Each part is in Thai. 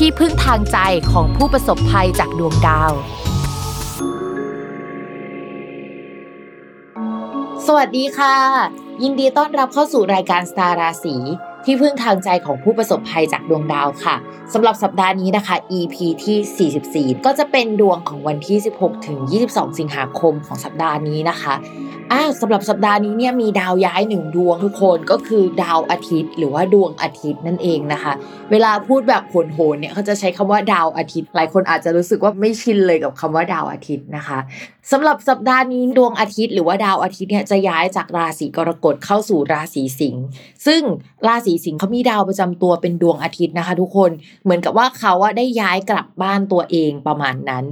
ที่พึ่งทางใจของผู้ประสบภัยจากดวงดาว สวัสดีค่ะ ยินดีต้อนรับเข้าสู่รายการสตาราศีที่พึ่งทางใจของผู้ประสบภัยจากดวงดาวค่ะสำหรับสัปดาห์นี้นะคะ EP ที่ 44 ก็จะเป็นดวงของวันที่ 16 ถึง 22 สิงหาคมของสัปดาห์นี้นะคะ อ่าสำหรับสัปดาห์นี้เนี่ยมีดาวย้ายหนึ่งดวงทุกคนก็คือดาวอาทิตย์ หรือว่าดวงอาทิตย์นั่นเองนะคะ เวลาพูดแบบโหนๆเนี่ยเขาจะใช้คำว่าดาวอาทิตย์ หลายคนอาจจะรู้สึกว่าไม่ชินเลยกับคำว่าดาวอาทิตย์นะคะสำหรับสัปดาห์นี้ดวงอาทิตย์ หรือว่าดาวอาทิตย์เนี่ยจะย้ายจากราศีกรกฎเข้าสู่ราศีสิงห์ซึ่งราศีสิงห์เขามีดาวประจำตัวเป็นดวงอาทิตย์นะคะ ทุกคนเหมือนกับว่าเขาว่าได้ย้ายกลับบ้านตัวเองประมาณนั้น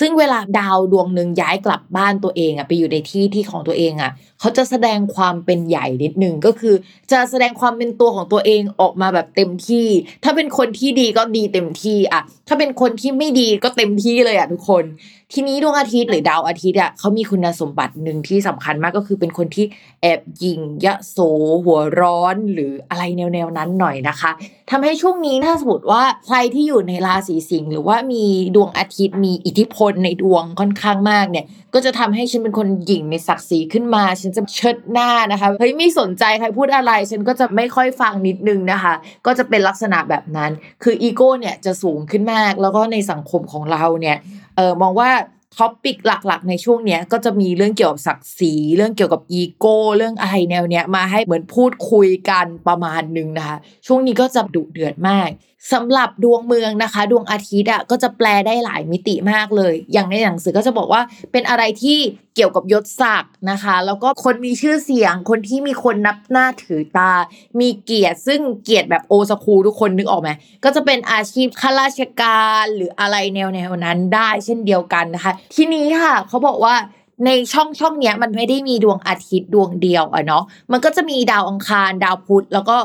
ซึ่งเวลาดาวดวงหนึ่งย้ายกลับบ้านตัวเองอะไปอยู่ในที่ที่ของตัวเองอะเขาจะแสดงความเป็นใหญ่นิดนึงก็คือ จะแสดงความเป็นตัวของตัวเองออกมาแบบเต็มที่ ถ้าเป็นคนที่ดีก็ดีเต็มที่อะถ้าเป็นคนที่ไม่ดีก็เต็มที่เลยอะทุกคน ทีนี้ดวงอาทิตย์หรือดาวอาทิตย์อะเขามีคุณสมบัติหนึ่งที่สำคัญมากก็คือเป็นคนที่แอบยิงยะโสหัวร้อนหรืออะไรแนวๆนั้นหน่อยนะคะทำให้ช่วงนี้ถ้าสมมติว่าใครที่อยู่ในราศีสิงห์หรือว่ามีดวงอาทิตย์มีอิทธิพลในดวงค่อนข้างมากเนี่ย ก็จะทำให้ฉันเป็นคนหยิ่งในศักดิ์ศรีขึ้นมา ฉันจะเชิดหน้านะคะเฮ้ยไม่สนใจใครพูดอะไรฉันก็จะไม่ค่อยฟังนิดนึงนะคะ ก็จะเป็นลักษณะแบบนั้น คืออีโก้เนี่ยจะสูงขึ้นมากแล้วก็ในสังคมของเราเนี่ยเออมองว่า topic หลักๆ ในช่วงเนี้ยก็จะมีเรื่องเกี่ยวกับศักดิ์ศรีเรื่องเกี่ยวกับอีโก้เรื่องอะไรแนวเนี้ยมาให้เหมือนพูดคุยกันประมาณนึงนะคะ ช่วงนี้ก็จะดุเดือดมากสำหรับดวงเมืองนะคะ ดวงอาทิตย์อะก็จะแปลได้หลายมิติมากเลย อย่างในหนังสือก็จะบอกว่าเป็นอะไรที่เกี่ยวกับยศศักดิ์นะคะ แล้วก็คนมีชื่อเสียงคนที่มีคนนับหน้าถือตา มีเกียรติซึ่งเกียรติแบบโอสคูทุกคนนึกออกไหมก็จะเป็นอาชีพข้าราชการหรืออะไรแนวแนวนั้นได้เช่นเดียวกันนะคะ ทีนี้ค่ะเขาบอกว่าในช่องช่องเนี้ยมันไม่ได้มีดวงอาทิตย์ดวงเดียวอะเนาะมันก็จะมีดาวอังคารดาวพุธแล้วก็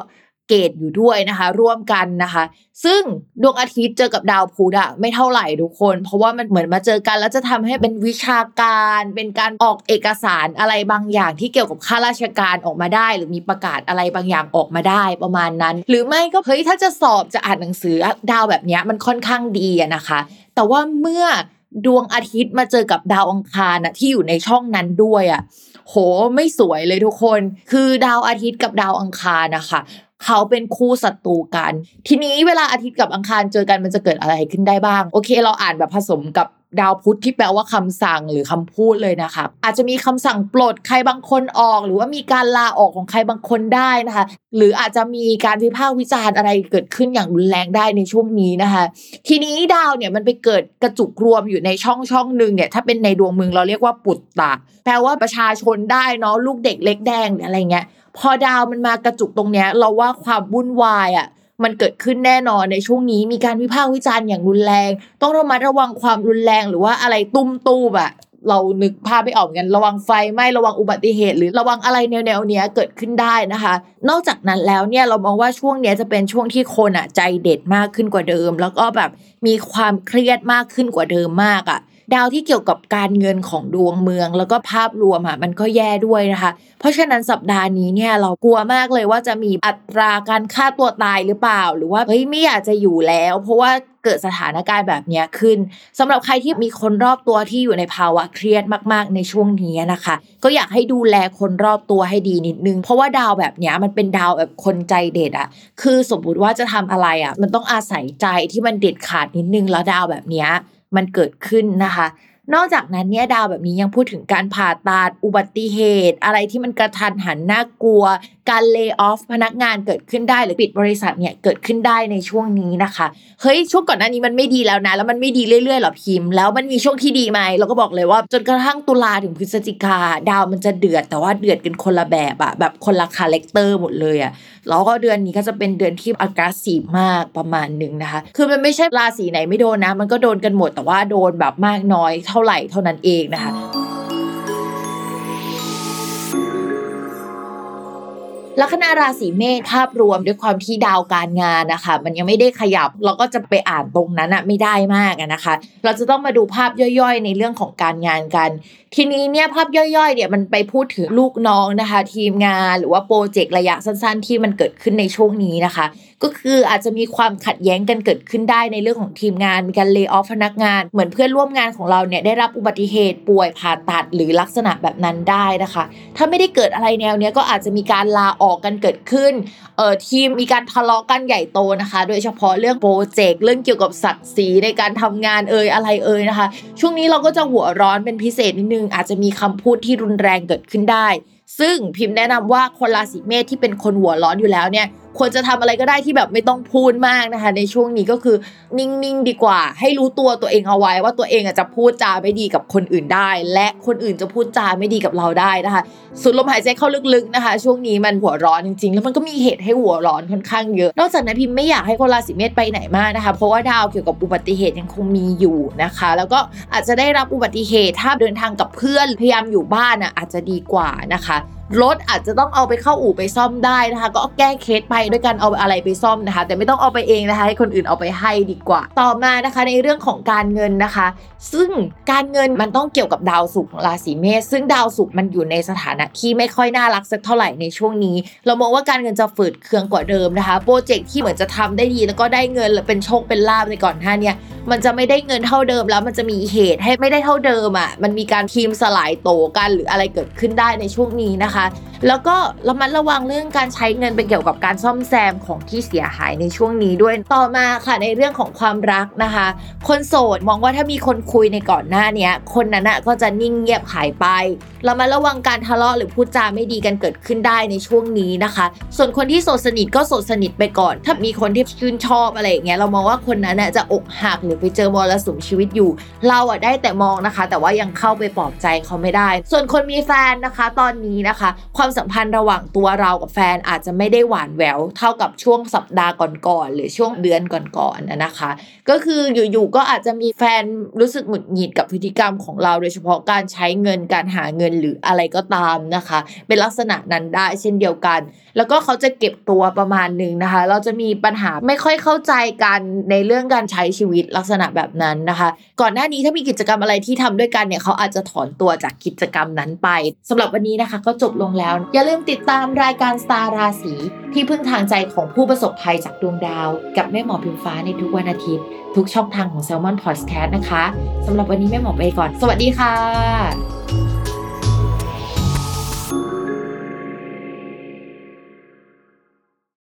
เกตอยู่ด้วยนะคะ ร่วมกันนะคะ ซึ่งดวงอาทิตย์เจอกับดาวพุธอะไม่เท่าไหร่ทุกคน เพราะว่ามันเหมือนมาเจอกัน แล้วจะทำให้เป็นวิชาการ เป็นการออกเอกสารอะไรบางอย่างที่เกี่ยวกับข้าราชการออกมาได้ หรือมีประกาศอะไรบางอย่างออกมาได้ประมาณนั้น หรือไม่ก็เฮ้ยถ้าจะสอบจะอ่านหนังสือดาวแบบนี้มันค่อนข้างดีนะคะ แต่ว่าเมื่อดวงอาทิตย์มาเจอกับดาวอังคารนะที่อยู่ในช่องนั้นด้วยอะ่ะโหไม่สวยเลยทุกคน คือดาวอาทิตย์กับดาวอังคารนะคะ เขาเป็นคู่ศัตรูกัน ทีนี้เวลาอาทิตย์กับอังคารเจอกันมันจะเกิดอะไรขึ้นได้บ้าง โอเค เราอ่านแบบผสมกับ ดาวพุธที่แปลว่าคำสั่งหรือคำพูดเลยนะคะอาจจะมีคำสั่งปลดใครบางคนออก หรือว่ามีการลาออกของใครบางคนได้นะคะ หรืออาจจะมีการวิพากษ์วิจารณ์อะไรเกิดขึ้นอย่างรุนแรงได้ในช่วงนี้นะคะ ทีนี้ดาวเนี่ยมันไปเกิดกระจุกรวมอยู่ในช่องช่องหนึ่งเนี่ยถ้าเป็นในดวงเมืองเราเรียกว่าปุตตะแปลว่าประชาชนได้เนาะลูกเด็กเล็กแดงอะไรเงี้ยพอดาวมันมากระจุกตรงเนี้ยเราว่าความวุ่นวายอะ มันเกิดขึ้นแน่นอนในช่วงนี้มีการวิพากษ์วิจารณ์อย่างรุนแรง ต้องระมัดระวังความรุนแรงหรือว่าอะไรตุ้มตู้แบบเรานึกภาพไม่ออกกันระวังไฟไหม้ระวังอุบัติเหตุ หรือระวังอะไรแนวแนวเนี้ยเกิดขึ้นได้นะคะ นอกจากนั้นแล้วเนี่ยเรามองว่าช่วงเนี้ยจะเป็นช่วงที่คนอะใจเด็ดมากขึ้นกว่าเดิม แล้วก็แบบมีความเครียดมากขึ้นกว่าเดิมมากอะ ดาวที่เกี่ยวกับการเงินของดวงเมือง แล้วก็ภาพรวมอะมันก็แย่ด้วยนะคะ เพราะฉะนั้นสัปดาห์นี้เนี่ยเรากลัวมากเลยว่าจะมีอัตราการฆ่าตัวตายหรือเปล่า หรือว่าเฮ้ยไม่อยากจะอยู่แล้ว เพราะว่าเกิดสถานการณ์แบบนี้ขึ้นสำหรับใครที่มีคนรอบตัวที่อยู่ในภาวะเครียดมาก ๆ ในช่วงนี้นะคะ ก็อยากให้ดูแลคนรอบตัวให้ดีนิดนึง เพราะว่าดาวแบบนี้มันเป็นดาวแบบคนใจเด็ดอะคือสมมติว่าจะทำอะไรอะมันต้องอาศัยใจที่มันเด็ดขาดนิดนึงแล้วดาวแบบนี้ มันเกิดขึ้นนะคะ นอกจากนั้นเนี่ยดาวแบบนี้ยังพูดถึงการผ่าตัดอุบัติเหตุ อะไรที่มันกระทันหันน่ากลัว การ lay off พนักงานเกิดขึ้นได้หรือปิดบริษัทเนี่ยเกิดขึ้นได้ในช่วงนี้นะคะเฮ้ยช่วงก่อนหน้านี้มันไม่ดีแล้วนะ แล้วมันไม่ดีเรื่อยๆหรอพิมพ์ แล้วมันมีช่วงที่ดีไหมเราก็บอกเลยว่า จนกระทั่งตุลาถึงพฤศจิกาดาวมันจะเดือดแต่ว่าเดือดกันคนละแบบอะแบบคนละ character หมดเลยอะแล้วก็เดือนนี้ก็จะเป็นเดือนที่อากาศสีมากประมาณหนึ่งนะคะ คือมันไม่ใช่ราศีไหนไม่โดนนะ มันก็โดนกันหมดแต่ว่าโดนแบบมากน้อยเท่าไหร่เท่านั้นเองนะคะลัคนาราศีเมษภาพรวมด้วยความที่ดาวการงานนะคะ มันยังไม่ได้ขยับ เราก็จะไปอ่านตรงนั้นอะไม่ได้มากนะคะ เราจะต้องมาดูภาพย่อยๆ ในเรื่องของการงานกัน ทีนี้เนี่ยภาพย่อยๆเนี่ยมันไปพูดถึงลูกน้องนะคะ ทีมงานหรือว่าโปรเจกต์ระยะสั้น ๆ ที่มันเกิดขึ้นในช่วงนี้นะคะก็คืออาจจะมีความขัดแย้งกันเกิดขึ้นได้ในเรื่องของทีมงานมีการเลิกออฟพนักงาน เหมือนเพื่อนร่วมงานของเราเนี่ยได้รับอุบัติเหตุป่วยผ่าตัดหรือลักษณะแบบนั้นได้นะคะ ถ้าไม่ได้เกิดอะไรแนวเนี้ยก็อาจจะมีการลาออกกันเกิดขึ้นเอ่อทีมมีการทะเลาะกันใหญ่โตนะคะ โดยเฉพาะเรื่องโปรเจกต์เรื่องเกี่ยวกับศักดิ์ศรีในการทำงานเอ่ยอะไรเอ่ยนะคะ ช่วงนี้เราก็จะหัวร้อนเป็นพิเศษนิดนึง อาจจะมีคำพูดที่รุนแรงเกิดขึ้นได้ ซึ่งพิมพ์แนะนำว่าคนราศีเมษที่เป็นคนหัวร้อนอยู่แล้วเนี่ย ควรจะทำอะไรก็ได้ที่แบบไม่ต้องพูดมากนะคะ ในช่วงนี้ก็คือนิ่งๆดีกว่า ให้รู้ตัวตัวเองเอาไว้ว่าตัวเองจะพูดจาไม่ดีกับคนอื่นได้ และคนอื่นจะพูดจาไม่ดีกับเราได้นะคะสูดลมหายใจเข้าลึกๆนะคะ ช่วงนี้มันหัวร้อนจริงๆ แล้วมันก็มีเหตุให้หัวร้อนค่อนข้างเยอะ นอกจากนั้นพิมไม่อยากให้คนราศีเมษไปไหนมากนะคะ เพราะว่าดาวเกี่ยวกับอุบัติเหตุยังคงมีอยู่นะคะ แล้วก็อาจจะได้รับอุบัติเหตุถ้าเดินทางกับเพื่อนพยายามอยู่บ้านอะอาจจะดีกว่านะคะ รถอาจจะต้องเอาไปเข้าอู่ไปซ่อมได้นะคะ ก็แก้เคสไปด้วยการเอาอะไรไปซ่อมนะคะ แต่ไม่ต้องเอาไปเองนะคะให้คนอื่นเอาไปให้ดีกว่า ต่อมานะคะในเรื่องของการเงินนะคะ ซึ่งการเงินมันต้องเกี่ยวกับดาวศุกร์ของราศีเมษซึ่งดาวศุกร์มันอยู่ในสถานะที่ไม่ค่อยน่ารักสักเท่าไหร่ในช่วงนี้ เรามองว่าการเงินจะฝืดเคืองกว่าเดิมนะคะโปรเจกต์ที่เหมือนจะทำได้ดีแล้วก็ได้เงินเป็นโชคเป็นลาบในก่อนหน้านี้ มันจะไม่ได้เงินเท่าเดิมแล้วมันจะมีเหตุให้ไม่ได้เท่าเดิมอะมันมีการทีมสลายโตกันหรืออะไรเกิดขึ้นได้ในช่วงนี้นะคะ แล้วก็ระมัดระวังเรื่องการใช้เงินเป็นเกี่ยวกับการซ่อมแซมของที่เสียหายในช่วงนี้ด้วยต่อมาค่ะในเรื่องของความรักนะคะ คนโสดมองว่าถ้ามีคนคุยในก่อนหน้านี้คนนั้นอะก็จะนิ่งเงียบหายไปเรามาระวังการทะเลาะหรือพูดจาไม่ดีกันเกิดขึ้นได้ในช่วงนี้นะคะ ส่วนคนที่โสดสนิทก็โสดสนิทไปก่อน ถ้ามีคนที่ชื่นชอบอะไรอย่างเงี้ยเรามองว่าคนนั้นจะอกหักหรือไปเจอมรสุมชีวิตอยู่ เราอะได้แต่มองนะคะ แต่ว่ายังเข้าไปปลอบใจเขาไม่ได้ ส่วนคนมีแฟนนะคะ ตอนนี้นะคะ ความสัมพันธ์ระหว่างตัวเรากับแฟนอาจจะไม่ได้หวานแหววเท่ากับช่วงสัปดาห์ก่อนๆหรือช่วงเดือนก่อนๆนะคะ ก็คืออยู่ๆก็อาจจะมีแฟนรู้สึกหงุดหงิดกับพฤติกรรมของเรา โดยเฉพาะการใช้เงินการหาเงินหรืออะไรก็ตามนะคะ เป็นลักษณะนั้นได้เช่นเดียวกัน แล้วก็เขาจะเก็บตัวประมาณหนึ่งนะคะ เราจะมีปัญหาไม่ค่อยเข้าใจกันในเรื่องการใช้ชีวิตลักษณะแบบนั้นนะคะ ก่อนหน้านี้ถ้ามีกิจกรรมอะไรที่ทำด้วยกันเนี่ยเขาอาจจะถอนตัวจากกิจกรรมนั้นไปสำหรับวันนี้นะคะ ก็จบลงแล้วอย่าลืมติดตามรายการสตาราศีที่พึ่งทางใจของผู้ประสบภัยจากดวงดาว กับแม่หมอพิมฟ้าในทุกวันอาทิตย์ ทุกช่องทางของ s ซ l m o n Podcast นะคะสำหรับวันนี้แม่หมอไปก่อน สวัสดีค่ะ